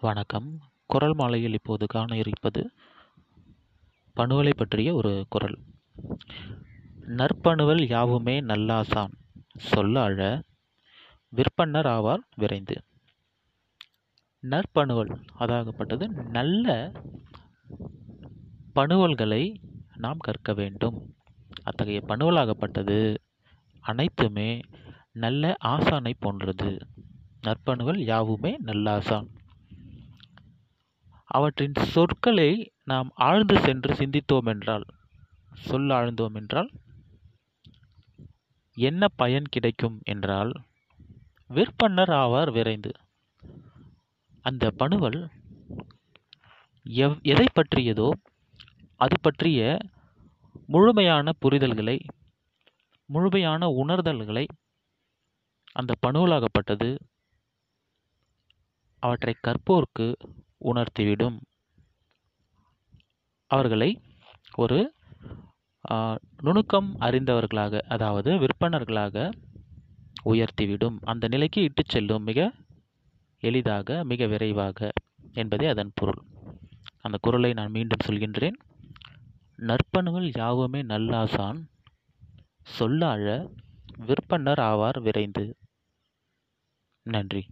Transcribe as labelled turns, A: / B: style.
A: வணக்கம். குறள் மாலையில் இப்போது காண இருப்பது பணுவலை பற்றிய ஒரு குறள் நற்பணுவல் யாவுமே நல்லாசான் சொல்ல அழ விற்பன்னர் ஆவார் விரைந்து. நற்பணுவல் அதாகப்பட்டது நல்ல பணுவல்களை நாம் கற்க வேண்டும். அத்தகைய பணுவலாகப்பட்டது அனைத்துமே நல்ல ஆசானை போன்றது. நற்பணுவல் யாவுமே நல்லாசான் அவற்றின் சொற்களை நாம் ஆழ்ந்து சென்று சிந்தித்தோம் என்றால் சொல் ஆழ்ந்தோம் என்றால் என்ன பயன் கிடைக்கும் என்றால் விற்பன்னர் ஆவார் விரைந்து. அந்த பணுவல் எவ் எதை பற்றியதோ அது பற்றிய முழுமையான புரிதல்களை முழுமையான உணர்தல்களை அந்த பணுவலாகப்பட்டது அவற்றை கற்போர்க்கு உணர்த்திவிடும். அவர்களை ஒரு நுணுக்கம் அறிந்தவர்களாக அதாவது விற்பனர்களாக உயர்த்திவிடும். அந்த நிலைக்கு இட்டு செல்லும் மிக எளிதாக மிக விரைவாக என்பதே அதன் பொருள். அந்த குரலை நான் மீண்டும் சொல்கின்றேன். நற்பணுகள் யாவுமே நல்லாசான் சொல்லாழ விற்பனர் ஆவார் விரைந்து. நன்றி.